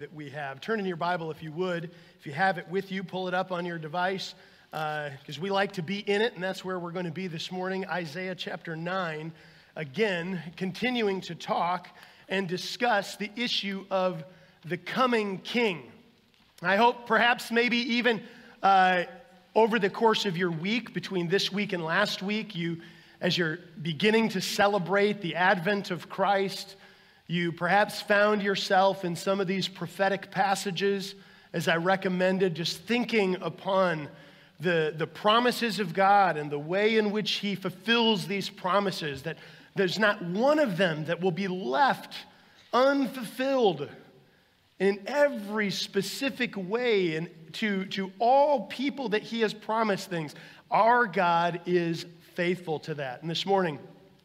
that we have. Turn in your Bible if you would. If you have it with you, pull it up on your device because uh, we like to be in it, and that's where we're going to be this morning. Isaiah chapter 9. Again, continuing to talk and discuss the issue of the coming king. I hope perhaps maybe even uh, over the course of your week, between this week and last week, you, as you're beginning to celebrate the advent of Christ, you perhaps found yourself in some of these prophetic passages, as I recommended, just thinking upon the, the promises of God and the way in which He fulfills these promises, that there's not one of them that will be left unfulfilled in every specific way and to, to all people that He has promised things. Our God is faithful to that. And this morning,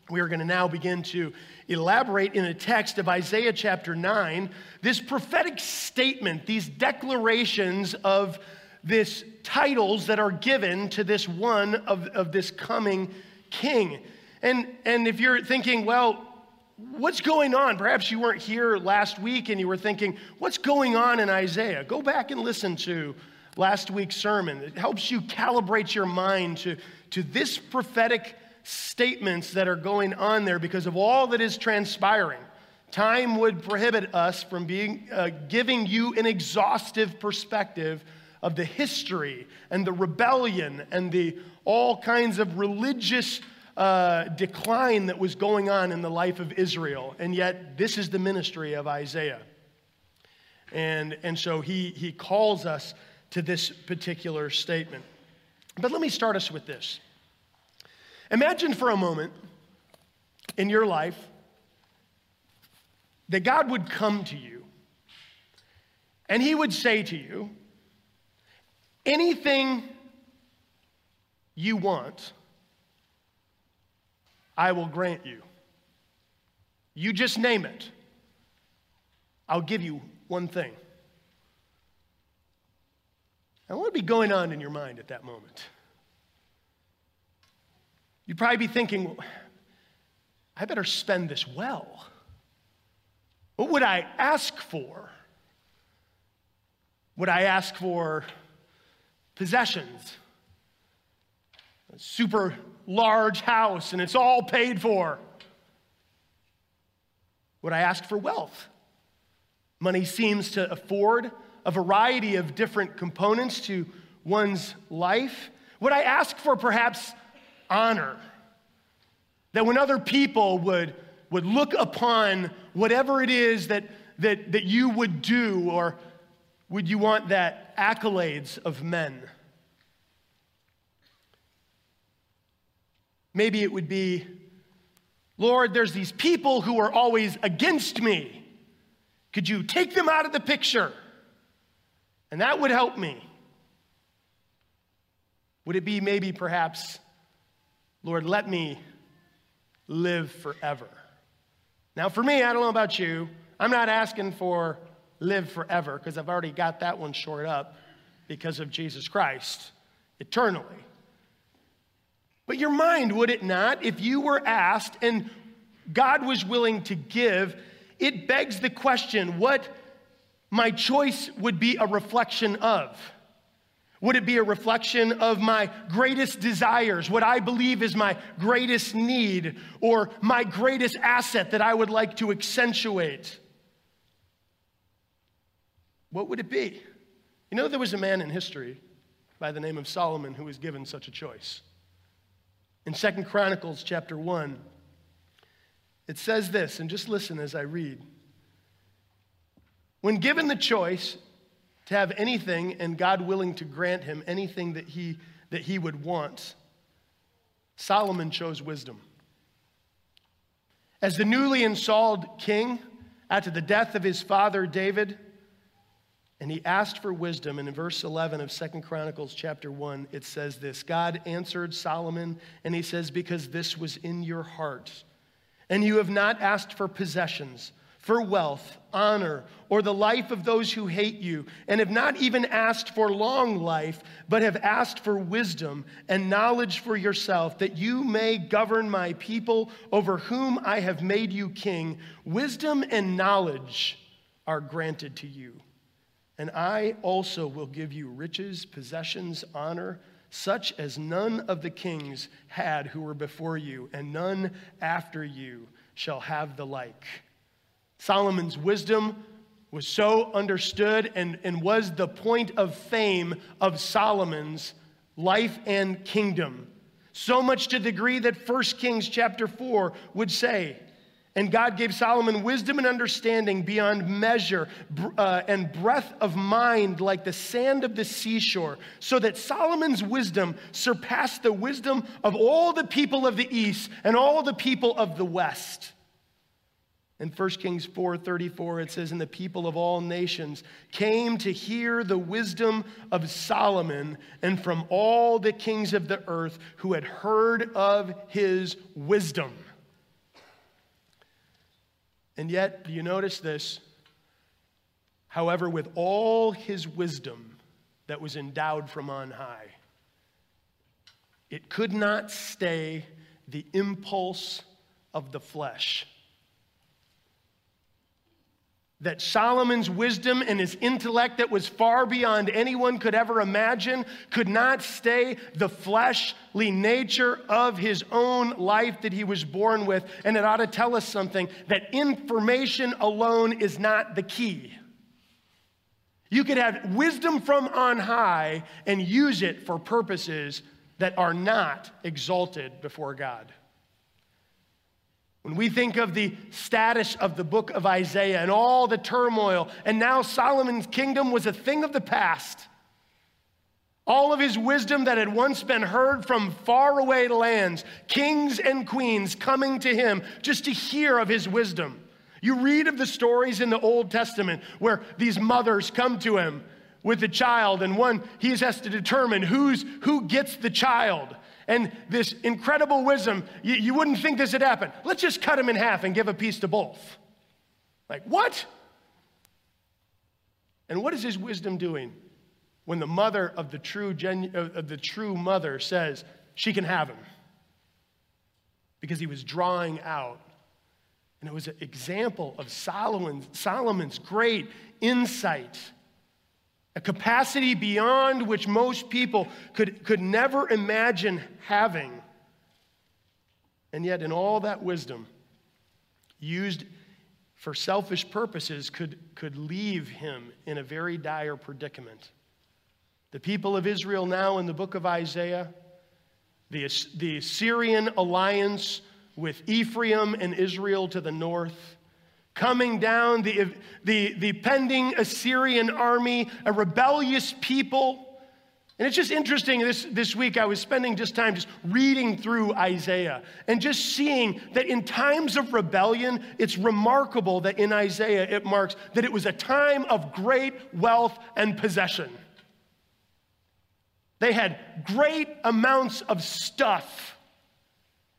we are going to now begin to elaborate in a text of Isaiah chapter 9 this prophetic statement, these declarations of this titles that are given to this one of, of this coming king. And, and if you're thinking, well, what's going on? Perhaps you weren't here last week and you were thinking, what's going on in Isaiah? Go back and listen to last week's sermon. It helps you calibrate your mind to, to this prophetic statements that are going on there because of all that is transpiring. Time would prohibit us from being, uh, giving you an exhaustive perspective of the history and the rebellion and the all kinds of religious uh, decline that was going on in the life of Israel. And yet, this is the ministry of Isaiah. And, and so he, he calls us to this particular statement. But let me start us with this. Imagine for a moment in your life that God would come to you and he would say to you, anything you want, I will grant you. You just name it. I'll give you one thing. Now, what would be going on in your mind at that moment? You'd probably be thinking, I better spend this well. What would I ask for? Would I ask for possessions? A super large house and it's all paid for? Would I ask for wealth? Money seems to afford a variety of different components to one's life. Would I ask for perhaps honor. That when other people would, would look upon whatever it is that, that, that you would do, or would you want that accolades of men? Maybe it would be, Lord, there's these people who are always against me. Could you take them out of the picture? And that would help me. Would it be maybe perhaps Lord, let me live forever. Now, for me, I don't know about you, I'm not asking for live forever because I've already got that one shored up because of Jesus Christ eternally. But your mind, would it not, if you were asked and God was willing to give, it begs the question what my choice would be a reflection of. Would it be a reflection of my greatest desires, what I believe is my greatest need, or my greatest asset that I would like to accentuate? What would it be? You know, there was a man in history by the name of Solomon who was given such a choice. In Second Chronicles chapter 1, it says this, and just listen as I read. When given the choice, to have anything and God willing to grant him anything that he, that he would want. Solomon chose wisdom. As the newly installed king, after the death of his father David, and he asked for wisdom, and in verse 11 of Second Chronicles chapter 1, it says this God answered Solomon, and he says, Because this was in your heart, and you have not asked for possessions for wealth, honor, or the life of those who hate you, and have not even asked for long life, but have asked for wisdom and knowledge for yourself, that you may govern my people over whom I have made you king. Wisdom and knowledge are granted to you. And I also will give you riches, possessions, honor, such as none of the kings had who were before you, and none after you shall have the like. Solomon's wisdom was so understood and, and was the point of fame of Solomon's life and kingdom. So much to the degree that 1 Kings chapter 4 would say, and God gave Solomon wisdom and understanding beyond measure uh, and breadth of mind like the sand of the seashore, so that Solomon's wisdom surpassed the wisdom of all the people of the east and all the people of the west. In 1 Kings 4:34 it says and the people of all nations came to hear the wisdom of Solomon and from all the kings of the earth who had heard of his wisdom. And yet, do you notice this? However, with all his wisdom that was endowed from on high, it could not stay the impulse of the flesh that Solomon's wisdom and his intellect, that was far beyond anyone could ever imagine, could not stay the fleshly nature of his own life that he was born with. And it ought to tell us something that information alone is not the key. You could have wisdom from on high and use it for purposes that are not exalted before God. When we think of the status of the book of Isaiah and all the turmoil, and now Solomon's kingdom was a thing of the past. All of his wisdom that had once been heard from faraway lands, kings and queens coming to him just to hear of his wisdom. You read of the stories in the Old Testament where these mothers come to him with the child, and one, he has to determine who's, who gets the child and this incredible wisdom, you, you wouldn't think this had happened. Let's just cut him in half and give a piece to both. Like, what? And what is his wisdom doing when the mother of the true, genu- of the true mother says she can have him? Because he was drawing out. And it was an example of Solomon's, Solomon's great insight a capacity beyond which most people could, could never imagine having. And yet, in all that wisdom, used for selfish purposes, could, could leave him in a very dire predicament. The people of Israel, now in the book of Isaiah, the, the Syrian alliance with Ephraim and Israel to the north, coming down, the, the, the pending Assyrian army, a rebellious people. And it's just interesting this, this week, I was spending just time just reading through Isaiah and just seeing that in times of rebellion, it's remarkable that in Isaiah it marks that it was a time of great wealth and possession. They had great amounts of stuff.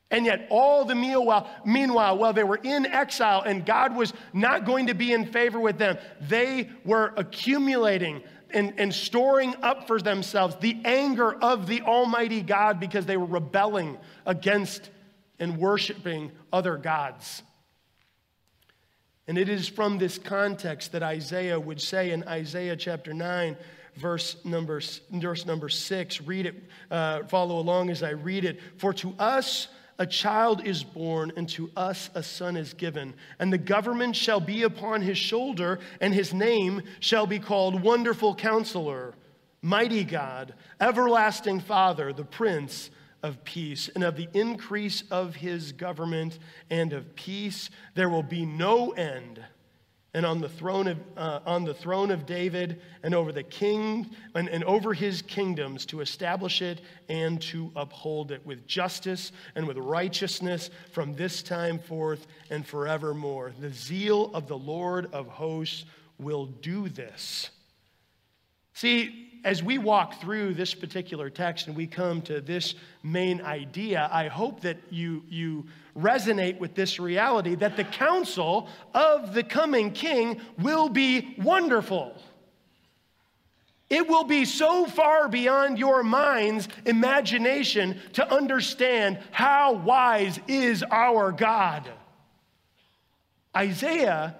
And yet, all the meanwhile, meanwhile, while they were in exile and God was not going to be in favor with them, they were accumulating and, and storing up for themselves the anger of the Almighty God because they were rebelling against and worshiping other gods. And it is from this context that Isaiah would say in Isaiah chapter 9, verse number, verse number 6, read it, uh, follow along as I read it. For to us, a child is born, and to us a son is given. And the government shall be upon his shoulder, and his name shall be called Wonderful Counselor, Mighty God, Everlasting Father, the Prince of Peace. And of the increase of his government and of peace there will be no end and on the throne of, uh, on the throne of David and over the king and, and over his kingdoms to establish it and to uphold it with justice and with righteousness from this time forth and forevermore. The zeal of the Lord of hosts will do this. See, as we walk through this particular text and we come to this main idea, I hope that you, you resonate with this reality that the counsel of the coming king will be wonderful. It will be so far beyond your mind's imagination to understand how wise is our God. Isaiah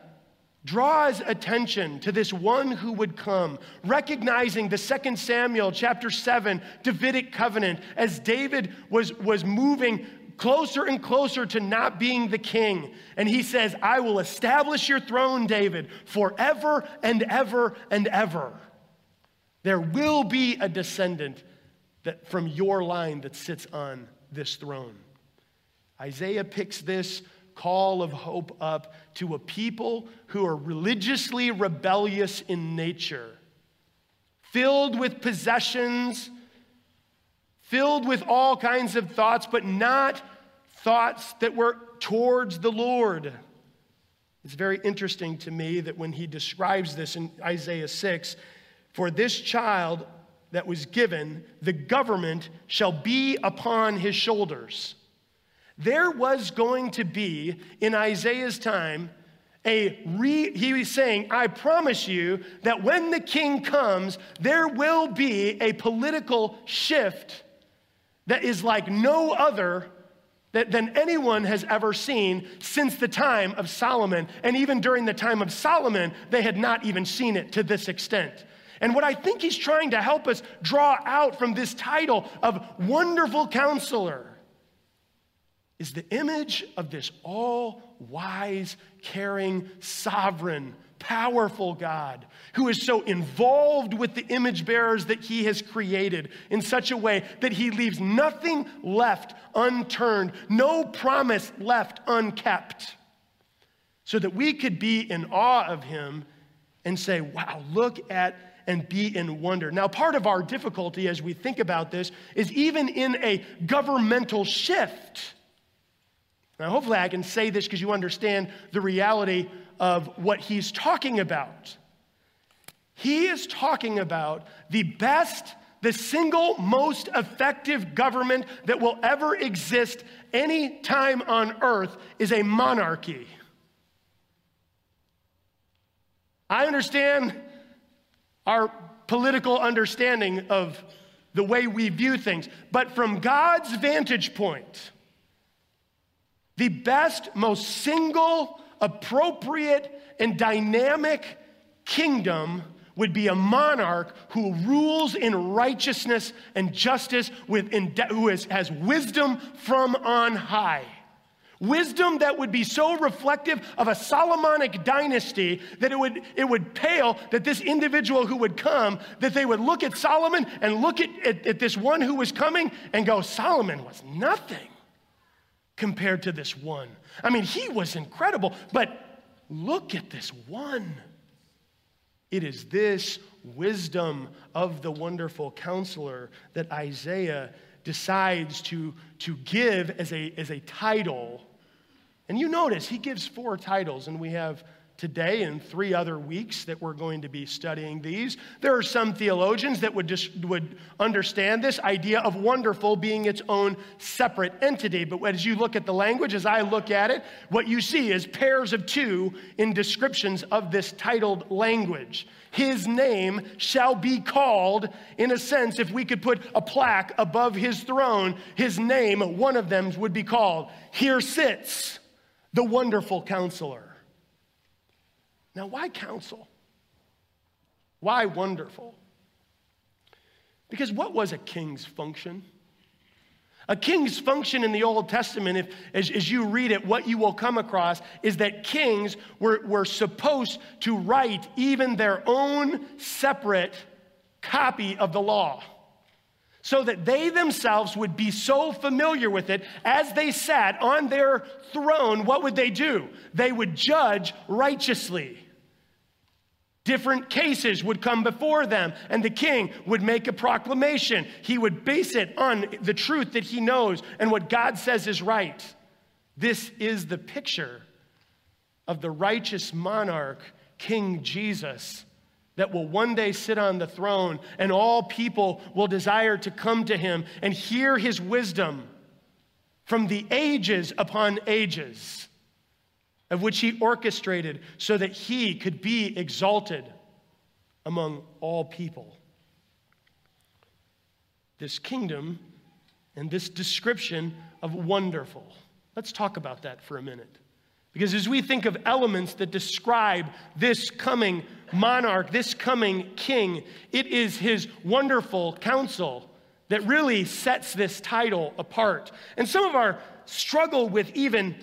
draws attention to this one who would come, recognizing the Second Samuel chapter 7 Davidic covenant as David was, was moving closer and closer to not being the king. And he says, I will establish your throne, David, forever and ever and ever. There will be a descendant that, from your line that sits on this throne. Isaiah picks this call of hope up to a people who are religiously rebellious in nature, filled with possessions filled with all kinds of thoughts, but not thoughts that were towards the Lord. It's very interesting to me that when he describes this in Isaiah 6, for this child that was given, the government shall be upon his shoulders. There was going to be, in Isaiah's time, a re, he was saying, I promise you that when the king comes, there will be a political shift that is like no other that, than anyone has ever seen since the time of Solomon. And even during the time of Solomon, they had not even seen it to this extent. And what I think he's trying to help us draw out from this title of Wonderful Counselor is the image of this all wise, caring, sovereign, powerful God who is so involved with the image bearers that he has created in such a way that he leaves nothing left unturned, no promise left unkept, so that we could be in awe of him and say, wow, look at and be in wonder. Now, part of our difficulty as we think about this is even in a governmental shift. Now, hopefully, I can say this because you understand the reality of what he's talking about. He is talking about the best, the single most effective government that will ever exist any time on earth is a monarchy. I understand our political understanding of the way we view things, but from God's vantage point, the best, most single, appropriate, and dynamic kingdom would be a monarch who rules in righteousness and justice, with, who has, has wisdom from on high. Wisdom that would be so reflective of a Solomonic dynasty that it would, it would pale that this individual who would come, that they would look at Solomon and look at, at, at this one who was coming and go, Solomon was nothing compared to this one. I mean, he was incredible, but look at this one. It is this wisdom of the wonderful counselor that Isaiah decides to, to give as a, as a title. And you notice he gives four titles, and we have today and three other weeks that we're going to be studying these. There are some theologians that would, just, would understand this idea of wonderful being its own separate entity. But as you look at the language, as I look at it, what you see is pairs of two in descriptions of this titled language. His name shall be called, in a sense, if we could put a plaque above his throne, his name, one of them would be called, Here sits the wonderful counselor. Now, why counsel? Why wonderful? Because what was a king's function? A king's function in the Old Testament, if, as, as you read it, what you will come across is that kings were, were supposed to write even their own separate copy of the law so that they themselves would be so familiar with it as they sat on their throne. What would they do? They would judge righteously. Different cases would come before them, and the king would make a proclamation. He would base it on the truth that he knows and what God says is right. This is the picture of the righteous monarch, King Jesus, that will one day sit on the throne, and all people will desire to come to him and hear his wisdom from the ages upon ages of which he orchestrated so that he could be exalted among all people. This kingdom and this description of wonderful. Let's talk about that for a minute. Because as we think of elements that describe this coming monarch, this coming king, it is his wonderful counsel that really sets this title apart. And some of our struggle with even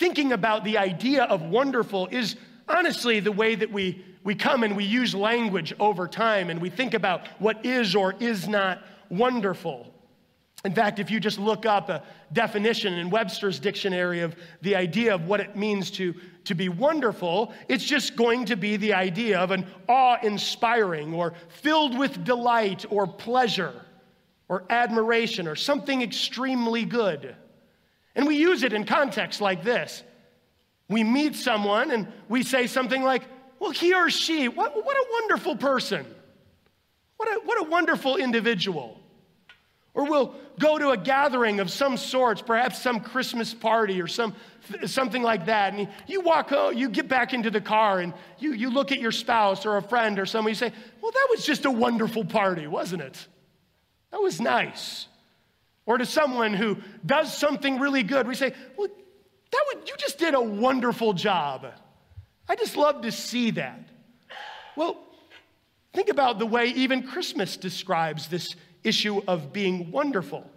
thinking about the idea of wonderful is honestly the way that we, we come and we use language over time and we think about what is or is not wonderful. In fact, if you just look up a definition in Webster's dictionary of the idea of what it means to, to be wonderful, it's just going to be the idea of an awe inspiring or filled with delight or pleasure or admiration or something extremely good. And we use it in contexts like this. We meet someone and we say something like, well, he or she, what, what a wonderful person. What a, what a wonderful individual. Or we'll go to a gathering of some sorts, perhaps some Christmas party or some, something like that. And you, you walk home, you get back into the car and you, you look at your spouse or a friend or someone, you say, Well, that was just a wonderful party, wasn't it? That was nice. Or to someone who does something really good, we say, Well, that would, you just did a wonderful job. I just love to see that. Well, think about the way even Christmas describes this issue of being wonderful.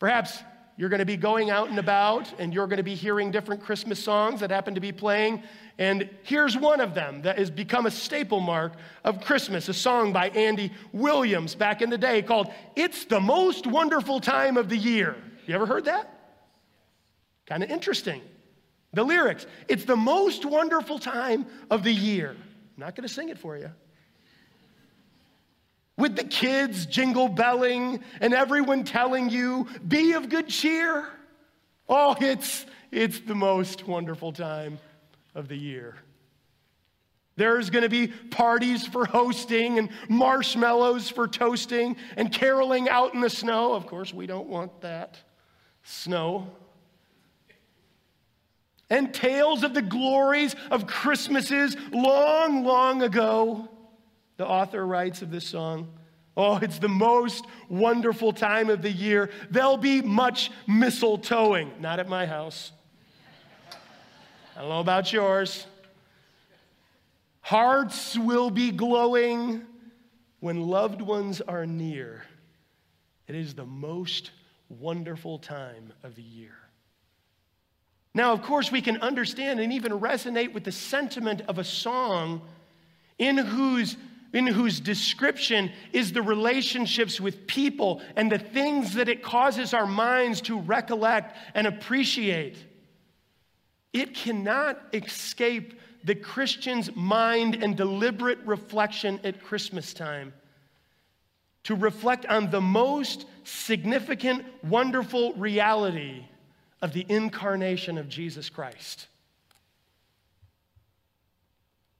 Perhaps you're going to be going out and about and you're going to be hearing different Christmas songs that happen to be playing. And here's one of them that has become a staple mark of Christmas a song by Andy Williams back in the day called It's the Most Wonderful Time of the Year. You ever heard that? Kind of interesting. The lyrics It's the most wonderful time of the year. I'm not going to sing it for you with the kids jingle belling and everyone telling you, be of good cheer. Oh, it's, it's the most wonderful time of the year. There's going to be parties for hosting and marshmallows for toasting and caroling out in the snow. Of course, we don't want that snow. And tales of the glories of Christmases long, long ago. The author writes of this song Oh, it's the most wonderful time of the year. There'll be much mistletoeing. Not at my house. I don't know about yours. Hearts will be glowing when loved ones are near. It is the most wonderful time of the year. Now, of course, we can understand and even resonate with the sentiment of a song in whose in whose description is the relationships with people and the things that it causes our minds to recollect and appreciate. It cannot escape the Christian's mind and deliberate reflection at Christmas time to reflect on the most significant, wonderful reality of the incarnation of Jesus Christ.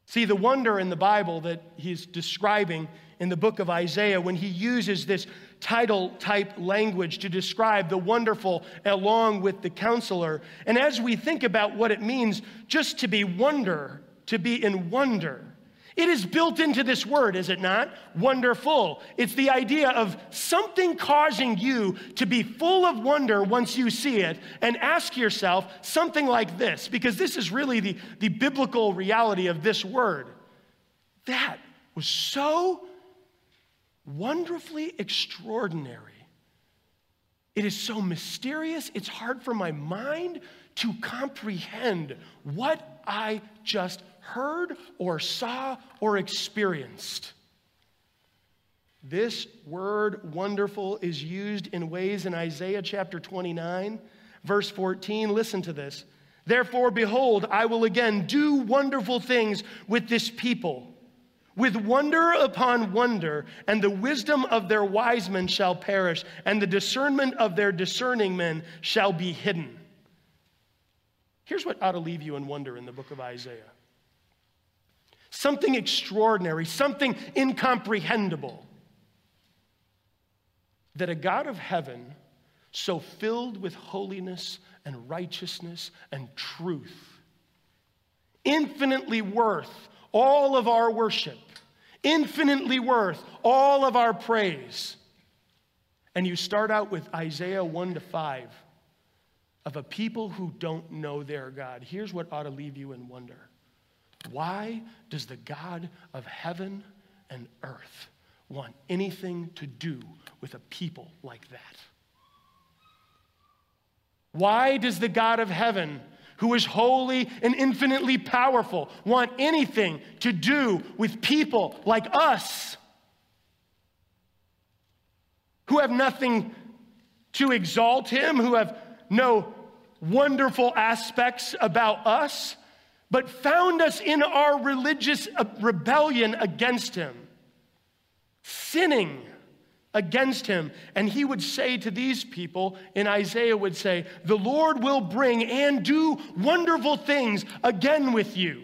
See, the wonder in the Bible that he's describing in the book of Isaiah, when he uses this title type language to describe the wonderful along with the counselor. And as we think about what it means just to be wonder, to be in wonder, it is built into this word, is it not? Wonderful. It's the idea of something causing you to be full of wonder once you see it and ask yourself something like this, because this is really the, the biblical reality of this word. That was so wonderfully extraordinary. It is so mysterious, it's hard for my mind to comprehend what I just heard or saw or experienced. This word wonderful is used in ways in Isaiah chapter 29, verse 14. Listen to this. Therefore, behold, I will again do wonderful things with this people. With wonder upon wonder, and the wisdom of their wise men shall perish, and the discernment of their discerning men shall be hidden. Here's what ought to leave you in wonder in the book of Isaiah something extraordinary, something incomprehensible. That a God of heaven, so filled with holiness and righteousness and truth, infinitely worth all of our worship, infinitely worth all of our praise. And you start out with Isaiah 1 to 5 of a people who don't know their God. Here's what ought to leave you in wonder Why does the God of heaven and earth want anything to do with a people like that? Why does the God of heaven, who is holy and infinitely powerful, want anything to do with people like us who have nothing to exalt him, who have no wonderful aspects about us, but found us in our religious uh, rebellion against him, sinning against him. And he would say to these people, and Isaiah would say, The Lord will bring and do wonderful things again with you.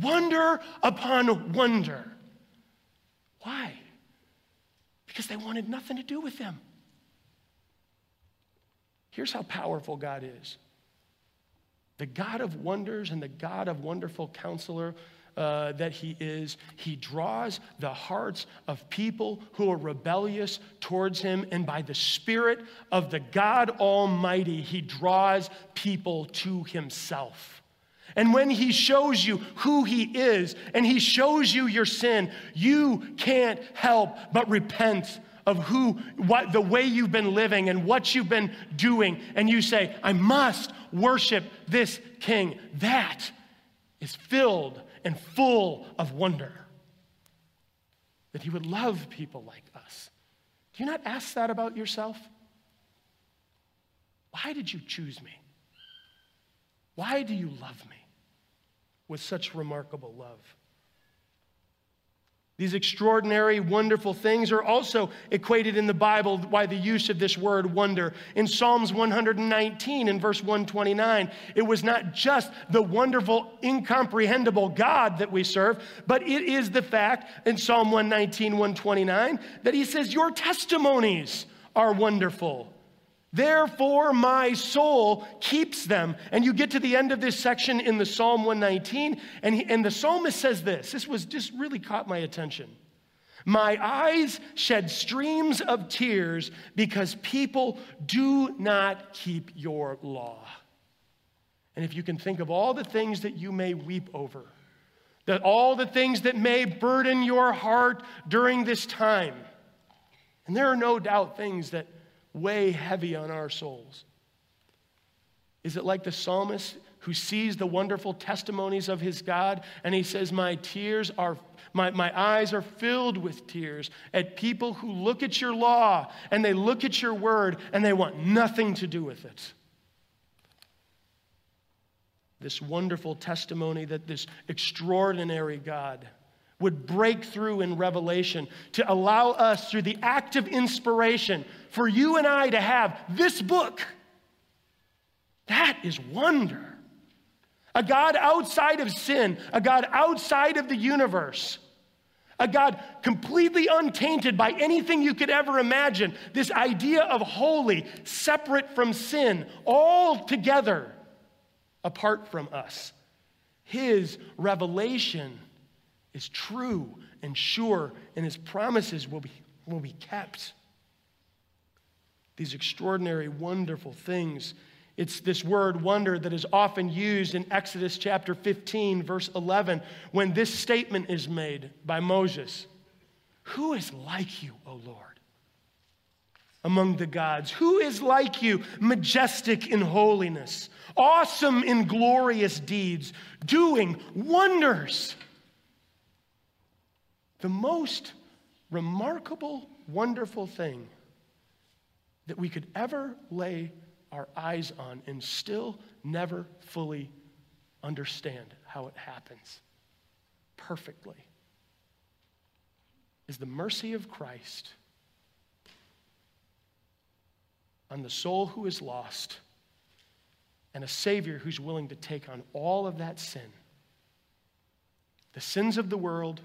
Wonder upon wonder. Why? Because they wanted nothing to do with him. Here's how powerful God is the God of wonders and the God of wonderful counselor. Uh, that he is, he draws the hearts of people who are rebellious towards him, and by the Spirit of the God Almighty, he draws people to himself. And when he shows you who he is and he shows you your sin, you can't help but repent of who, what, the way you've been living and what you've been doing, and you say, I must worship this king. That is filled and full of wonder. That he would love people like us. Do you not ask that about yourself? Why did you choose me? Why do you love me with such remarkable love? These extraordinary, wonderful things are also equated in the Bible by the use of this word wonder. In Psalms 119, in verse 129, it was not just the wonderful, incomprehensible God that we serve, but it is the fact in Psalm 119, 129, that he says, Your testimonies are wonderful. Therefore, my soul keeps them. And you get to the end of this section in the Psalm 119, and, he, and the psalmist says this. This was just really caught my attention. My eyes shed streams of tears because people do not keep your law. And if you can think of all the things that you may weep over, that all the things that may burden your heart during this time, and there are no doubt things that weigh heavy on our souls? Is it like the psalmist who sees the wonderful testimonies of his God and he says, My tears are, my, my eyes are filled with tears at people who look at your law and they look at your word and they want nothing to do with it? This wonderful testimony that this extraordinary God would break through in Revelation to allow us, through the act of inspiration, for you and I to have this book. That is wonder. A God outside of sin, a God outside of the universe, a God completely untainted by anything you could ever imagine. This idea of holy, separate from sin, all together apart from us. His revelation is true and sure, and his promises will be, will be kept. These extraordinary, wonderful things. It's this word wonder that is often used in Exodus chapter 15, verse 11, when this statement is made by Moses Who is like you, O Lord? Among the gods, who is like you, majestic in holiness, awesome in glorious deeds, doing wonders? The most remarkable, wonderful thing that we could ever lay our eyes on and still never fully understand how it happens perfectly is the mercy of Christ on the soul who is lost and a Savior who's willing to take on all of that sin the sins of the world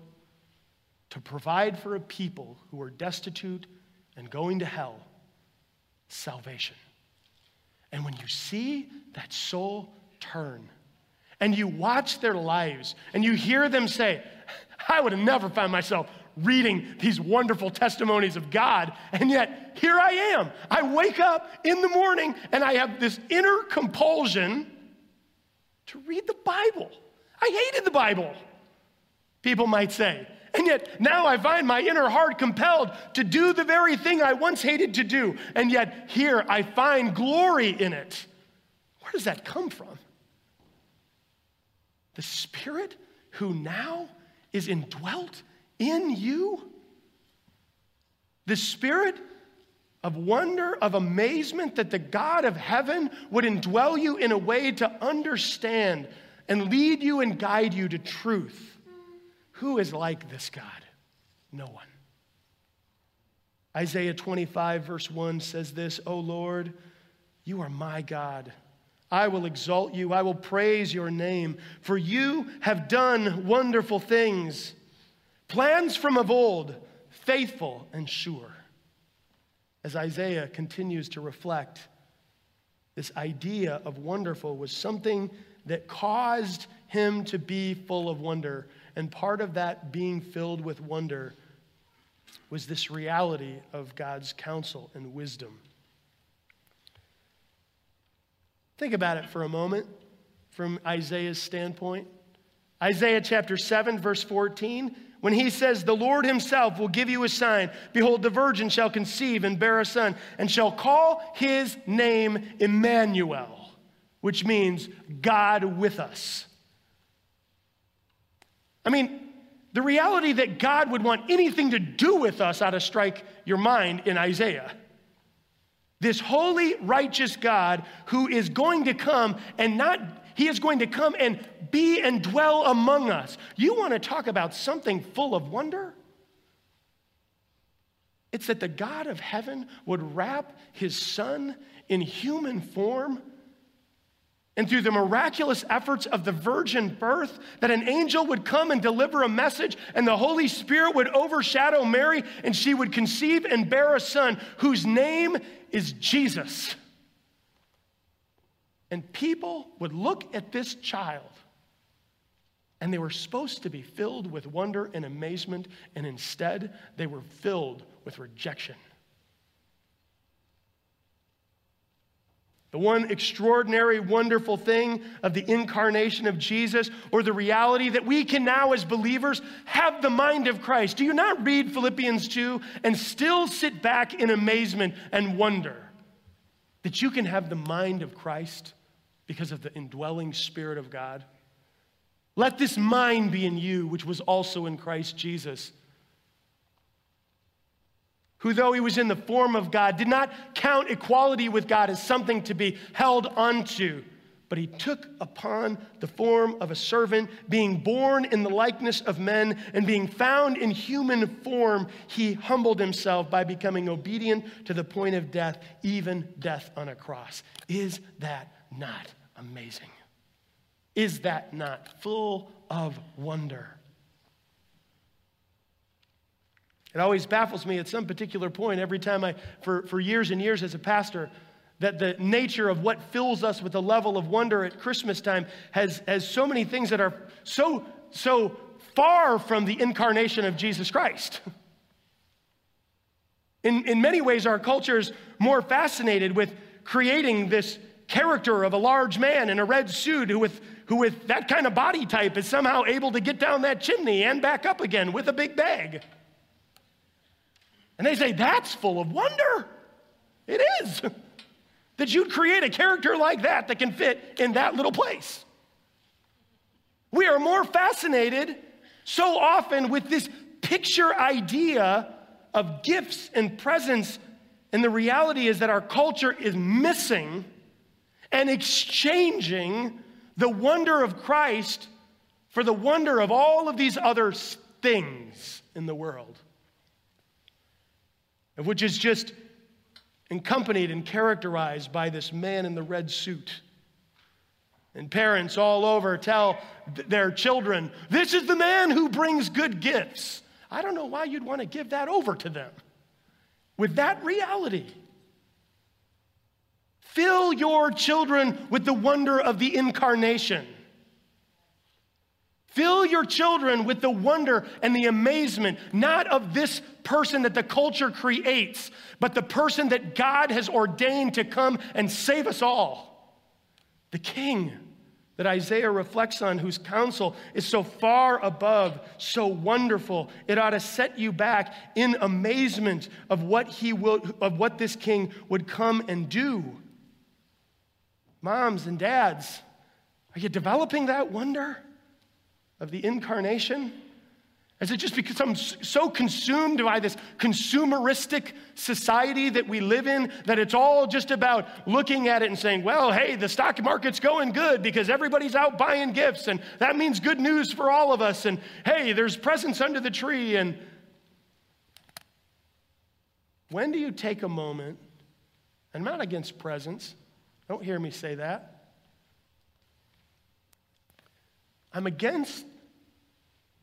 to provide for a people who are destitute and going to hell salvation. And when you see that soul turn and you watch their lives and you hear them say, I would have never found myself reading these wonderful testimonies of God. And yet, here I am. I wake up in the morning and I have this inner compulsion to read the Bible. I hated the Bible, people might say. And yet now I find my inner heart compelled to do the very thing I once hated to do. And yet here I find glory in it. Where does that come from? The Spirit who now is indwelt in you? The Spirit of wonder, of amazement that the God of heaven would indwell you in a way to understand and lead you and guide you to truth. Who is like this God? No one. Isaiah 25, verse 1 says this O Lord, you are my God. I will exalt you. I will praise your name, for you have done wonderful things. Plans from of old, faithful and sure. As Isaiah continues to reflect, this idea of wonderful was something that caused him to be full of wonder. And part of that being filled with wonder was this reality of God's counsel and wisdom. Think about it for a moment from Isaiah's standpoint. Isaiah chapter 7, verse 14, when he says, The Lord himself will give you a sign. Behold, the virgin shall conceive and bear a son, and shall call his name Emmanuel, which means God with us. I mean, the reality that God would want anything to do with us ought to strike your mind in Isaiah. This holy, righteous God who is going to come and not, he is going to come and be and dwell among us. You want to talk about something full of wonder? It's that the God of heaven would wrap his son in human form and through the miraculous efforts of the virgin birth, that an angel would come and deliver a message, and the Holy Spirit would overshadow Mary, and she would conceive and bear a son whose name is Jesus. And people would look at this child, and they were supposed to be filled with wonder and amazement, and instead they were filled with rejection. The one extraordinary, wonderful thing of the incarnation of Jesus, or the reality that we can now, as believers, have the mind of Christ. Do you not read Philippians 2 and still sit back in amazement and wonder that you can have the mind of Christ because of the indwelling Spirit of God? Let this mind be in you, which was also in Christ Jesus who, though he was in the form of God, did not count equality with God as something to be held onto, but he took upon the form of a servant, being born in the likeness of men, and being found in human form, he humbled himself by becoming obedient to the point of death, even death on a cross. Is that not amazing? Is that not full of wonder? It always baffles me at some particular point, every time I, for, for years and years as a pastor, that the nature of what fills us with a level of wonder at Christmas time has, has so many things that are so, so far from the incarnation of Jesus Christ. In, in many ways, our culture is more fascinated with creating this character of a large man in a red suit who with, who with that kind of body type is somehow able to get down that chimney and back up again with a big bag. And they say, that's full of wonder. It is. that you'd create a character like that that can fit in that little place. We are more fascinated so often with this picture idea of gifts and presents, and the reality is that our culture is missing and exchanging the wonder of Christ for the wonder of all of these other things in the world which is just accompanied and characterized by this man in the red suit. And parents all over tell their children, This is the man who brings good gifts. I don't know why you'd want to give that over to them. With that reality, fill your children with the wonder of the incarnation. Fill your children with the wonder and the amazement, not of this person that the culture creates, but the person that God has ordained to come and save us all. The King that Isaiah reflects on, whose counsel is so far above, so wonderful, it ought to set you back in amazement of what he will, of what this king would come and do. Moms and dads, are you developing that wonder? Of the incarnation? Has it just become so consumed by this consumeristic society that we live in that it's all just about looking at it and saying, well, hey, the stock market's going good because everybody's out buying gifts and that means good news for all of us. And hey, there's presents under the tree. And when do you take a moment? I'm not against presents, don't hear me say that. I'm against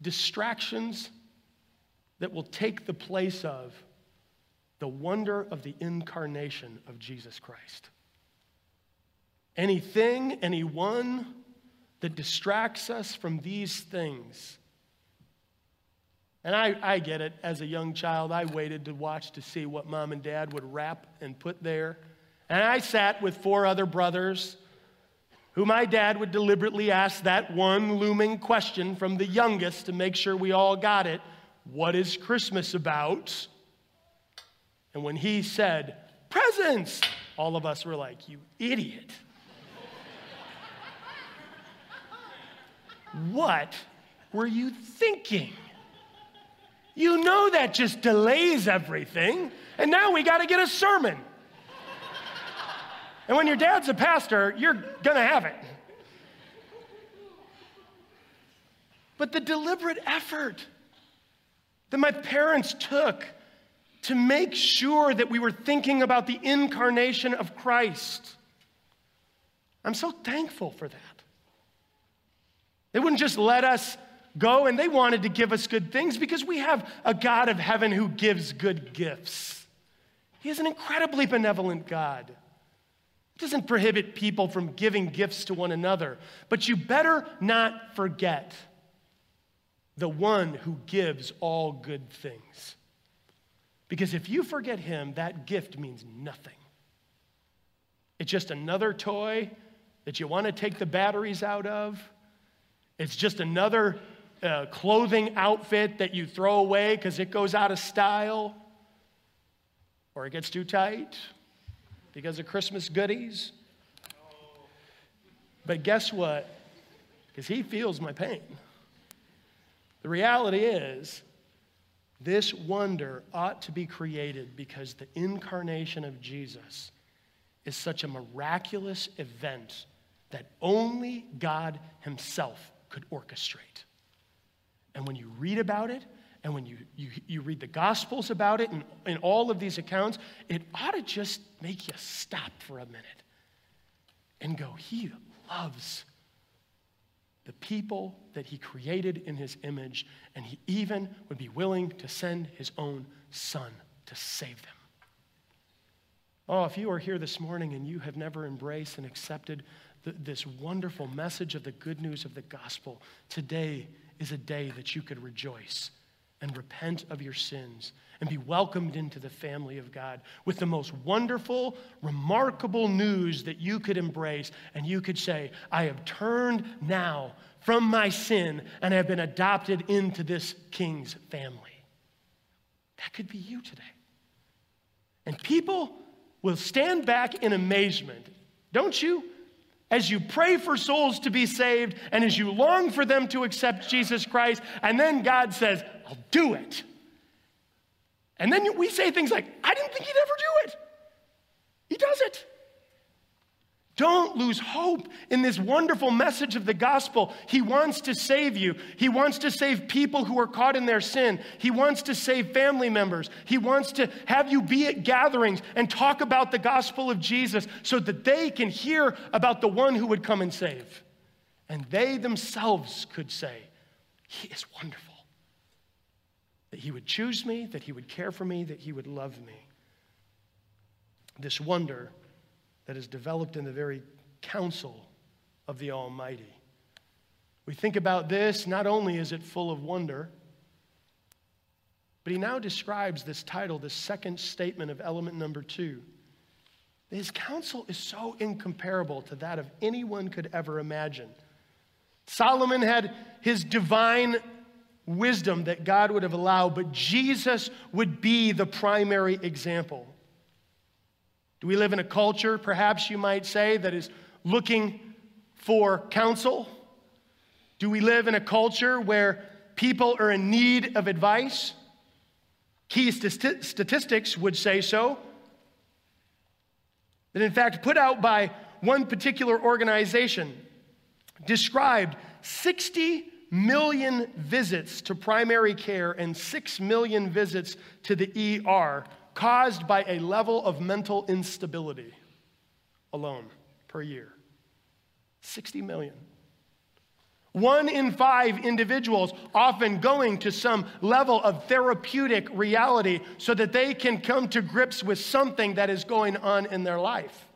distractions that will take the place of the wonder of the incarnation of Jesus Christ. Anything, anyone that distracts us from these things. And I, I get it. As a young child, I waited to watch to see what mom and dad would wrap and put there. And I sat with four other brothers who my dad would deliberately ask that one looming question from the youngest to make sure we all got it What is Christmas about? And when he said, Presents, all of us were like, You idiot. what were you thinking? You know that just delays everything, and now we got to get a sermon. And when your dad's a pastor, you're going to have it. But the deliberate effort that my parents took to make sure that we were thinking about the incarnation of Christ, I'm so thankful for that. They wouldn't just let us go, and they wanted to give us good things because we have a God of heaven who gives good gifts. He is an incredibly benevolent God. Doesn't prohibit people from giving gifts to one another, but you better not forget the one who gives all good things. Because if you forget him, that gift means nothing. It's just another toy that you want to take the batteries out of. It's just another uh, clothing outfit that you throw away because it goes out of style or it gets too tight because of Christmas goodies. But guess what? Because he feels my pain. The reality is, this wonder ought to be created because the incarnation of Jesus is such a miraculous event that only God Himself could orchestrate. And when you read about it, and when you, you, you read the Gospels about it and in all of these accounts, it ought to just make you stop for a minute and go, He loves the people that He created in His image, and He even would be willing to send His own Son to save them. Oh, if you are here this morning and you have never embraced and accepted this wonderful message of the good news of the gospel, today is a day that you could rejoice and repent of your sins and be welcomed into the family of God with the most wonderful, remarkable news that you could embrace. And you could say, I have turned now from my sin and I have been adopted into this king's family. That could be you today. And people will stand back in amazement, don't you? as you pray for souls to be saved and as you long for them to accept Jesus Christ, and then God says, I'll do it. And then we say things like, I didn't think he'd ever do it. He does it. Don't lose hope in this wonderful message of the gospel. He wants to save you. He wants to save people who are caught in their sin. He wants to save family members. He wants to have you be at gatherings and talk about the gospel of Jesus so that they can hear about the one who would come and save. And they themselves could say, He is wonderful. That He would choose me, that He would care for me, that He would love me. This wonder that is developed in the very counsel of the Almighty. We think about this, not only is it full of wonder, but he now describes this title, this second statement of element number two. His counsel is so incomparable to that of anyone could ever imagine. Solomon had his divine wisdom that God would have allowed, but Jesus would be the primary example. Do we live in a culture, perhaps you might say, that is looking for counsel? Do we live in a culture where people are in need of advice? Key st- statistics would say so. That, in fact, put out by one particular organization, described 60 million visits to primary care and 6 million visits to the ER caused by a level of mental instability alone per year. 60 million. One in five individuals often going to some level of therapeutic reality so that they can come to grips with something that is going on in their life.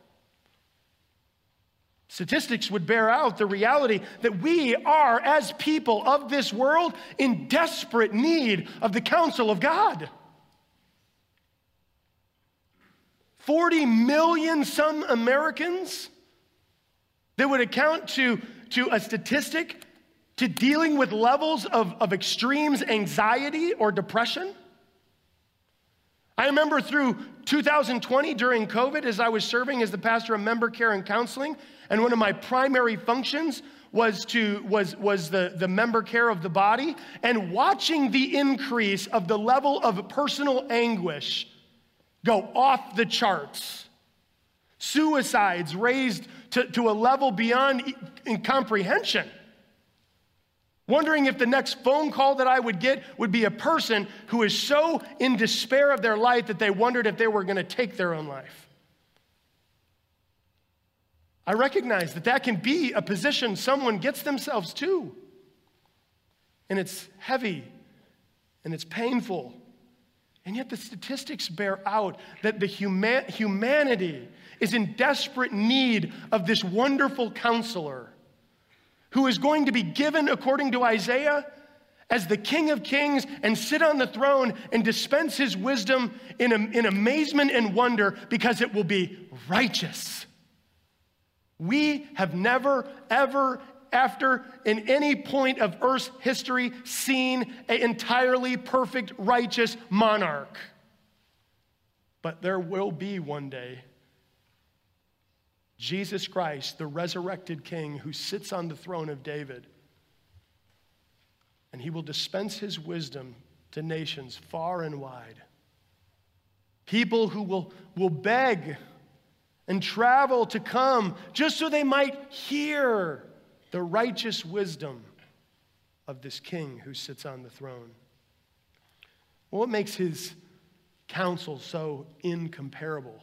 Statistics would bear out the reality that we are, as people of this world, in desperate need of the counsel of God. 40 million some Americans that would account to, to a statistic to dealing with levels of, of extremes anxiety or depression. I remember through 2020 during COVID, as I was serving as the pastor of member care and counseling, and one of my primary functions was to was was the, the member care of the body, and watching the increase of the level of personal anguish go off the charts. Suicides raised to, to a level beyond incomprehension. Wondering if the next phone call that I would get would be a person who is so in despair of their life that they wondered if they were going to take their own life. I recognize that that can be a position someone gets themselves to. And it's heavy and it's painful. And yet the statistics bear out that the huma- humanity is in desperate need of this wonderful counselor who is going to be given, according to Isaiah, as the King of Kings and sit on the throne and dispense his wisdom in, in amazement and wonder because it will be righteous. We have never, ever, after in any point of Earth's history seen an entirely perfect, righteous monarch. But there will be one day Jesus Christ, the resurrected King who sits on the throne of David. And he will dispense his wisdom to nations far and wide. People who will, will beg and travel to come just so they might hear the righteous wisdom of this king who sits on the throne. Well, what makes his counsel so incomparable?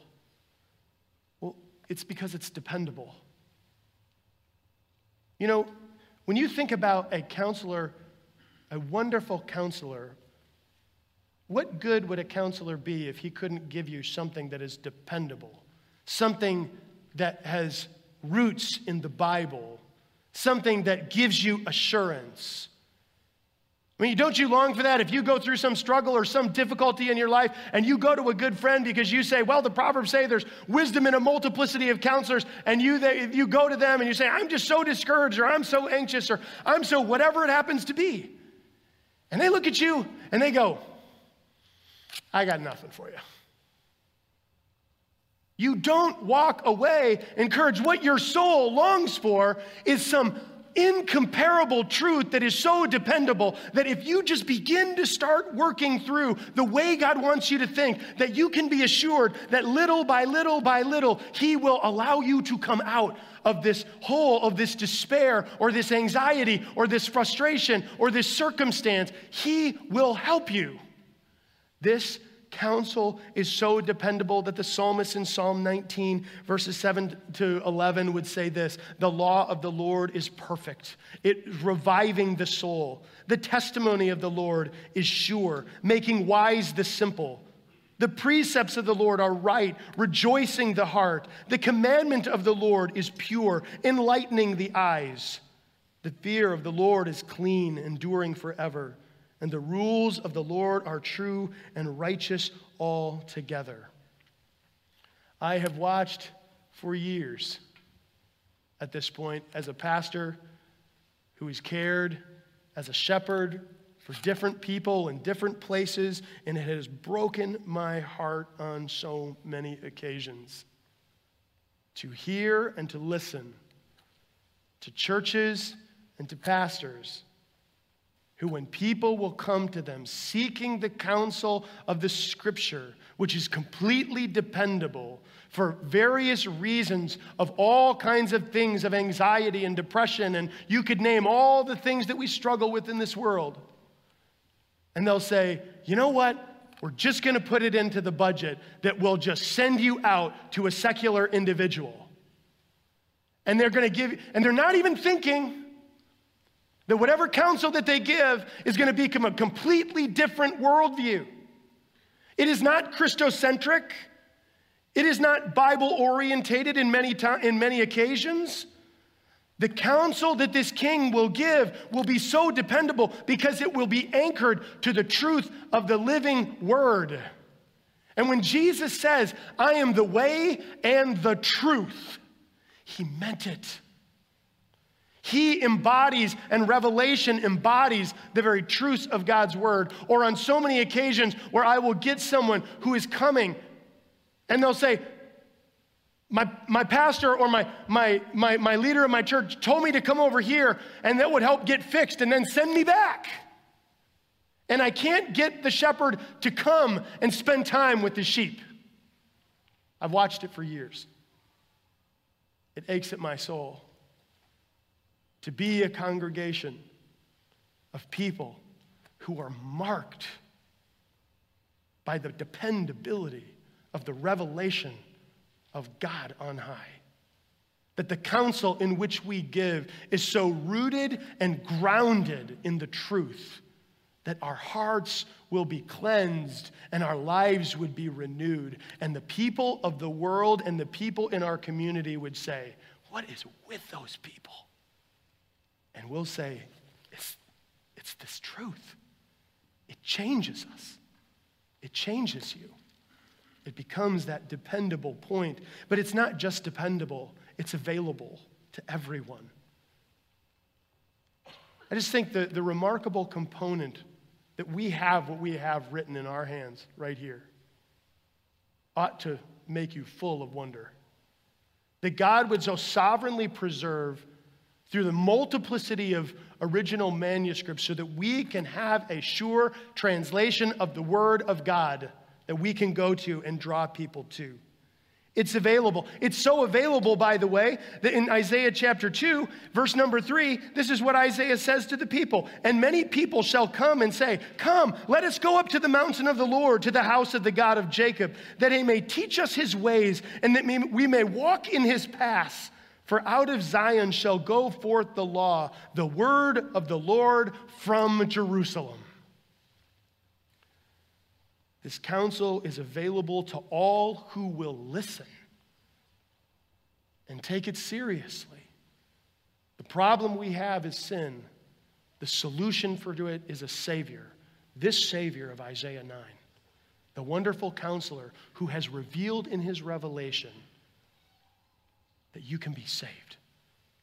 It's because it's dependable. You know, when you think about a counselor, a wonderful counselor, what good would a counselor be if he couldn't give you something that is dependable? something that has roots in the Bible, something that gives you assurance. I mean, don't you long for that? If you go through some struggle or some difficulty in your life and you go to a good friend because you say, well, the Proverbs say there's wisdom in a multiplicity of counselors, and you, they, you go to them and you say, I'm just so discouraged or I'm so anxious or I'm so whatever it happens to be. And they look at you and they go, I got nothing for you. You don't walk away encouraged. What your soul longs for is some incomparable truth that is so dependable that if you just begin to start working through the way God wants you to think, that you can be assured that little by little by little, He will allow you to come out of this hole, of this despair, or this anxiety, or this frustration, or this circumstance. He will help you. This counsel is so dependable that the psalmist in Psalm 19, verses 7 to 11, would say this The law of the Lord is perfect, it is reviving the soul. The testimony of the Lord is sure, making wise the simple. The precepts of the Lord are right, rejoicing the heart. The commandment of the Lord is pure, enlightening the eyes. The fear of the Lord is clean, enduring forever, and the rules of the Lord are true and righteous altogether. I have watched for years at this point as a pastor who has cared as a shepherd for different people in different places, and it has broken my heart on so many occasions to hear and to listen to churches and to pastors who, when people will come to them seeking the counsel of the scripture, which is completely dependable for various reasons of all kinds of things of anxiety and depression, and you could name all the things that we struggle with in this world. And they'll say, you know what? We're just going to put it into the budget that will just send you out to a secular individual. And they're going to give, and they're not even thinking that whatever counsel that they give is going to become a completely different worldview. It is not Christocentric. It is not Bible orientated in many, in many occasions. The counsel that this king will give will be so dependable because it will be anchored to the truth of the living word. And when Jesus says, I am the way and the truth, he meant it. He embodies, and revelation embodies the very truths of God's word. Or on so many occasions where I will get someone who is coming and they'll say, my, my pastor or my, my, my, my leader of my church told me to come over here and that would help get fixed and then send me back. And I can't get the shepherd to come and spend time with the sheep. I've watched it for years. It aches at my soul to be a congregation of people who are marked by the dependability of the revelation of God on high. That the counsel in which we give is so rooted and grounded in the truth that our hearts will be cleansed and our lives would be renewed. And the people of the world and the people in our community would say, What is with those people? And we'll say, It's, it's this truth. It changes us, it changes you. It becomes that dependable point. But it's not just dependable, it's available to everyone. I just think that the remarkable component that we have what we have written in our hands right here ought to make you full of wonder. That God would so sovereignly preserve through the multiplicity of original manuscripts so that we can have a sure translation of the Word of God that we can go to and draw people to. It's available. It's so available, by the way, that in Isaiah chapter 2, verse number 3, this is what Isaiah says to the people. And many people shall come and say, Come, let us go up to the mountain of the Lord, to the house of the God of Jacob, that he may teach us his ways, and that we may walk in his paths. For out of Zion shall go forth the law, the word of the Lord from Jerusalem. This counsel is available to all who will listen and take it seriously. The problem we have is sin. The solution for it is a Savior, this Savior of Isaiah 9, the wonderful counselor who has revealed in his revelation that you can be saved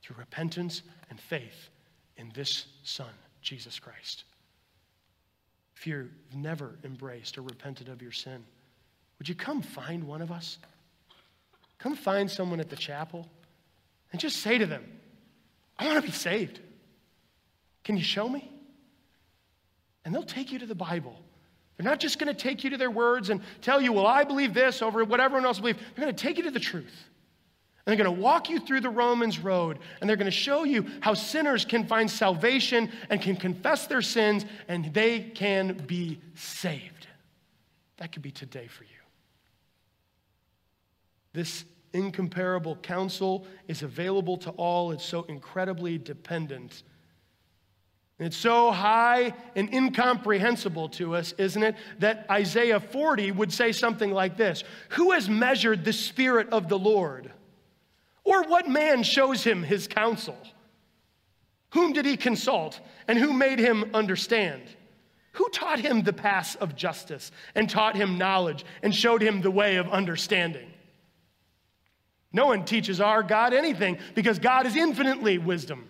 through repentance and faith in this Son, Jesus Christ if you've never embraced or repented of your sin, would you come find one of us? Come find someone at the chapel and just say to them, I want to be saved. Can you show me? And they'll take you to the Bible. They're not just going to take you to their words and tell you, well, I believe this over what everyone else believes. They're going to take you to the truth. They're going to walk you through the Romans road, and they're going to show you how sinners can find salvation and can confess their sins, and they can be saved. That could be today for you. This incomparable counsel is available to all, it's so incredibly dependent. It's so high and incomprehensible to us, isn't it, that Isaiah 40 would say something like this Who has measured the Spirit of the Lord? Or what man shows him his counsel? Whom did he consult? And who made him understand? Who taught him the paths of justice and taught him knowledge and showed him the way of understanding? No one teaches our God anything because God is infinitely wisdom.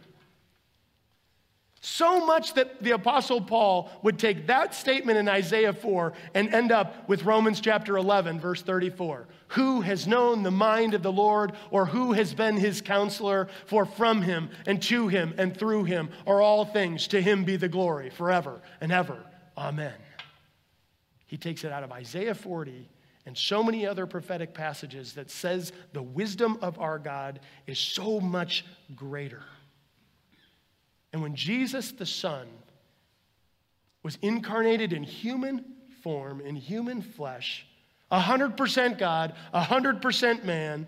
So much that the Apostle Paul would take that statement in Isaiah 4 and end up with Romans chapter 11, verse 34. Who has known the mind of the Lord, or who has been his counselor? For from him and to him and through him are all things. To him be the glory forever and ever. Amen. He takes it out of Isaiah 40 and so many other prophetic passages that says the wisdom of our God is so much greater. And when Jesus the Son was incarnated in human form, in human flesh, 100% God, 100% man,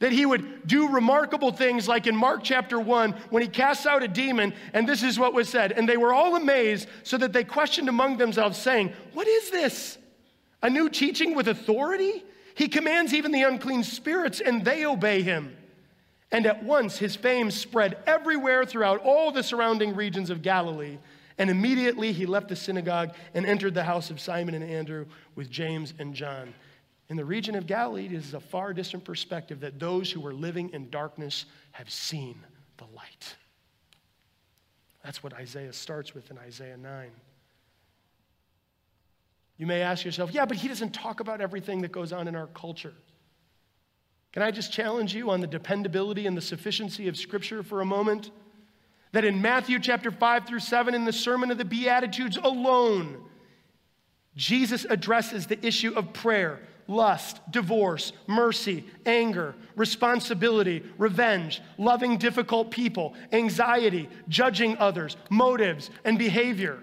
that he would do remarkable things like in Mark chapter 1 when he casts out a demon, and this is what was said. And they were all amazed, so that they questioned among themselves, saying, What is this? A new teaching with authority? He commands even the unclean spirits, and they obey him. And at once his fame spread everywhere throughout all the surrounding regions of Galilee. And immediately he left the synagogue and entered the house of Simon and Andrew with James and John. In the region of Galilee, it is a far distant perspective that those who were living in darkness have seen the light. That's what Isaiah starts with in Isaiah 9. You may ask yourself, yeah, but he doesn't talk about everything that goes on in our culture. Can I just challenge you on the dependability and the sufficiency of Scripture for a moment? That in Matthew chapter 5 through 7, in the Sermon of the Beatitudes alone, Jesus addresses the issue of prayer, lust, divorce, mercy, anger, responsibility, revenge, loving difficult people, anxiety, judging others, motives, and behavior.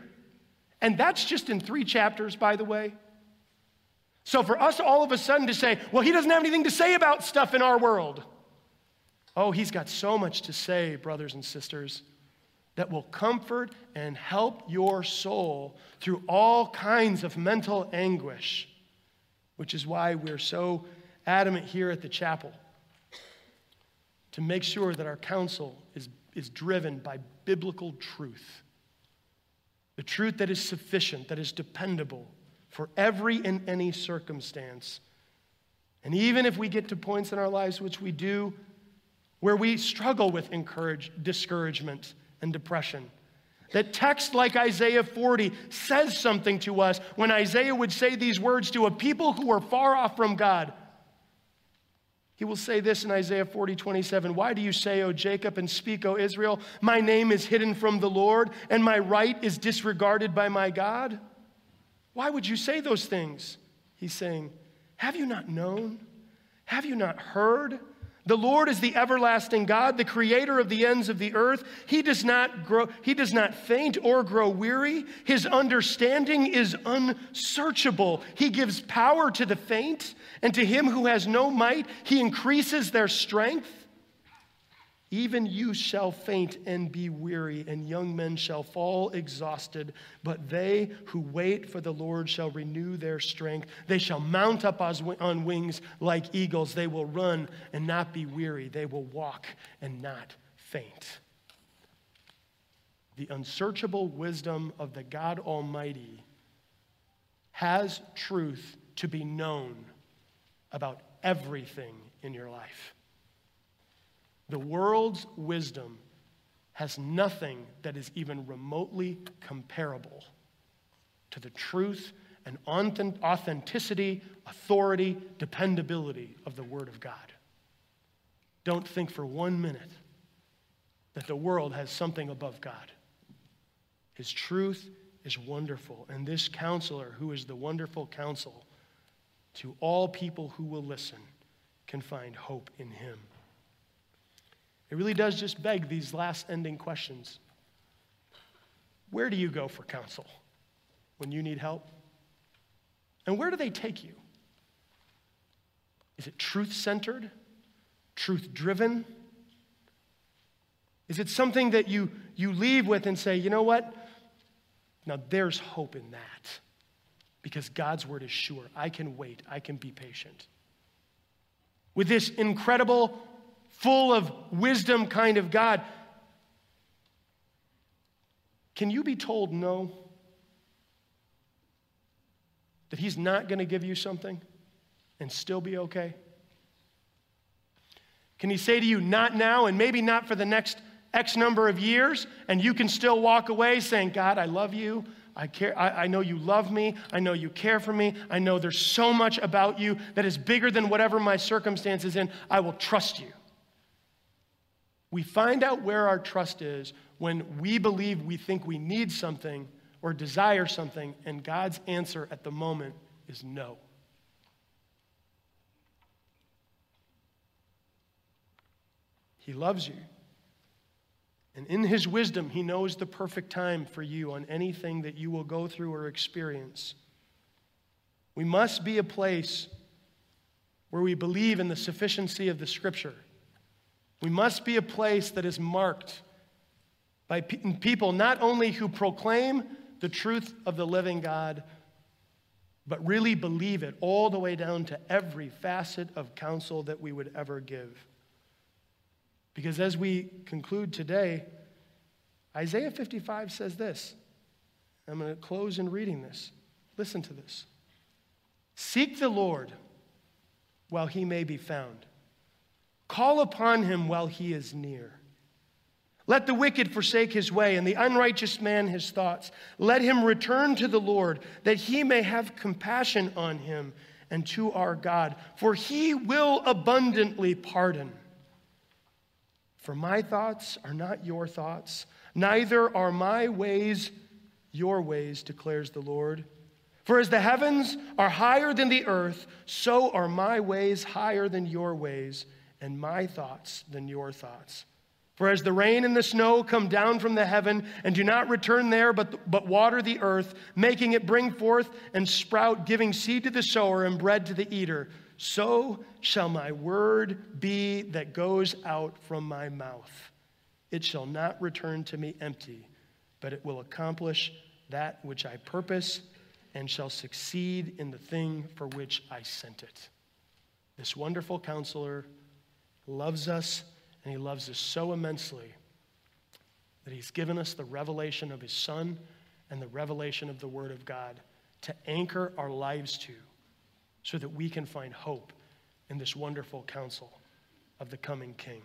And that's just in three chapters, by the way. So for us all of a sudden to say, well, he doesn't have anything to say about stuff in our world. Oh, he's got so much to say, brothers and sisters, that will comfort and help your soul through all kinds of mental anguish, which is why we're so adamant here at the chapel to make sure that our counsel is, is driven by biblical truth. The truth that is sufficient, that is dependable, for every and any circumstance. And even if we get to points in our lives, which we do, where we struggle with encourage, discouragement and depression, that text like Isaiah 40 says something to us when Isaiah would say these words to a people who are far off from God. He will say this in Isaiah 40, 27. Why do you say, O Jacob, and speak, O Israel, my name is hidden from the Lord, and my right is disregarded by my God? Why would you say those things? He's saying, Have you not known? Have you not heard? The Lord is the everlasting God, the creator of the ends of the earth. He does not grow, he does not faint or grow weary. His understanding is unsearchable. He gives power to the faint, and to him who has no might, he increases their strength. Even you shall faint and be weary, and young men shall fall exhausted. But they who wait for the Lord shall renew their strength. They shall mount up on wings like eagles. They will run and not be weary. They will walk and not faint. The unsearchable wisdom of the God Almighty has truth to be known about everything in your life. The world's wisdom has nothing that is even remotely comparable to the truth and authenticity, authority, dependability of the Word of God. Don't think for one minute that the world has something above God. His truth is wonderful, and this counselor, who is the wonderful counsel to all people who will listen, can find hope in him. It really does just beg these last ending questions. Where do you go for counsel when you need help? And where do they take you? Is it truth centered, truth driven? Is it something that you, you leave with and say, you know what? Now there's hope in that because God's word is sure. I can wait, I can be patient. With this incredible full of wisdom kind of God, Can you be told no? That He's not going to give you something and still be okay? Can He say to you, not now, and maybe not for the next X number of years, and you can still walk away saying, God, I love you. I, care, I, I, know you love me. I know you care for me. I know there's so much about you that is bigger than whatever my circumstances in. I will trust you. We find out where our trust is when we believe we think we need something or desire something, and God's answer at the moment is no. He loves you. And in His wisdom, He knows the perfect time for you on anything that you will go through or experience. We must be a place where we believe in the sufficiency of the Scripture. We must be a place that is marked by people not only who proclaim the truth of the living God, but really believe it all the way down to every facet of counsel that we would ever give. Because as we conclude today, Isaiah 55 says this. I'm going to close in reading this. Listen to this. Seek the Lord while he may be found, call upon him while he is near. Let the wicked forsake his way, and the unrighteous man his thoughts. Let him return to the Lord, that he may have compassion on him and to our God, for he will abundantly pardon. For my thoughts are not your thoughts, neither are my ways your ways, declares the Lord. For as the heavens are higher than the earth, so are my ways higher than your ways, and my thoughts than your thoughts. For as the rain and the snow come down from the heaven and do not return there, but, but water the earth, making it bring forth and sprout, giving seed to the sower and bread to the eater, so shall my word be that goes out from my mouth. It shall not return to me empty, but it will accomplish that which I purpose and shall succeed in the thing for which I sent it. This wonderful counselor loves us, and he loves us so immensely that he's given us the revelation of his Son and the revelation of the Word of God to anchor our lives to so that we can find hope in this wonderful counsel of the coming King.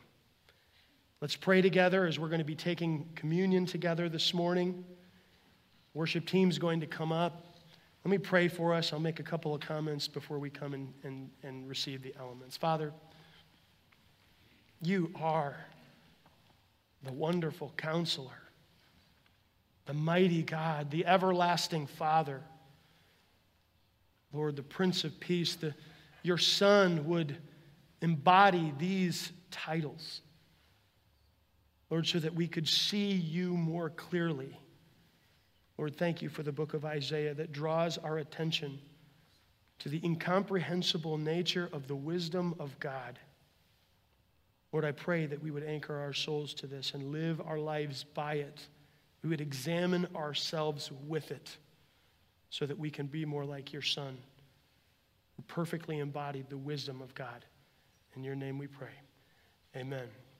Let's pray together as we're going to be taking communion together this morning. Worship team's going to come up. Let me pray for us. I'll make a couple of comments before we come and, and, and receive the elements. Father, you are the wonderful counselor, the mighty God, the everlasting Father. Lord, the Prince of Peace, the, your Son would embody these titles. Lord, so that we could see you more clearly. Lord, thank you for the book of Isaiah that draws our attention to the incomprehensible nature of the wisdom of God. Lord, I pray that we would anchor our souls to this and live our lives by it. We would examine ourselves with it so that we can be more like your Son, who perfectly embodied the wisdom of God. In your name we pray. Amen.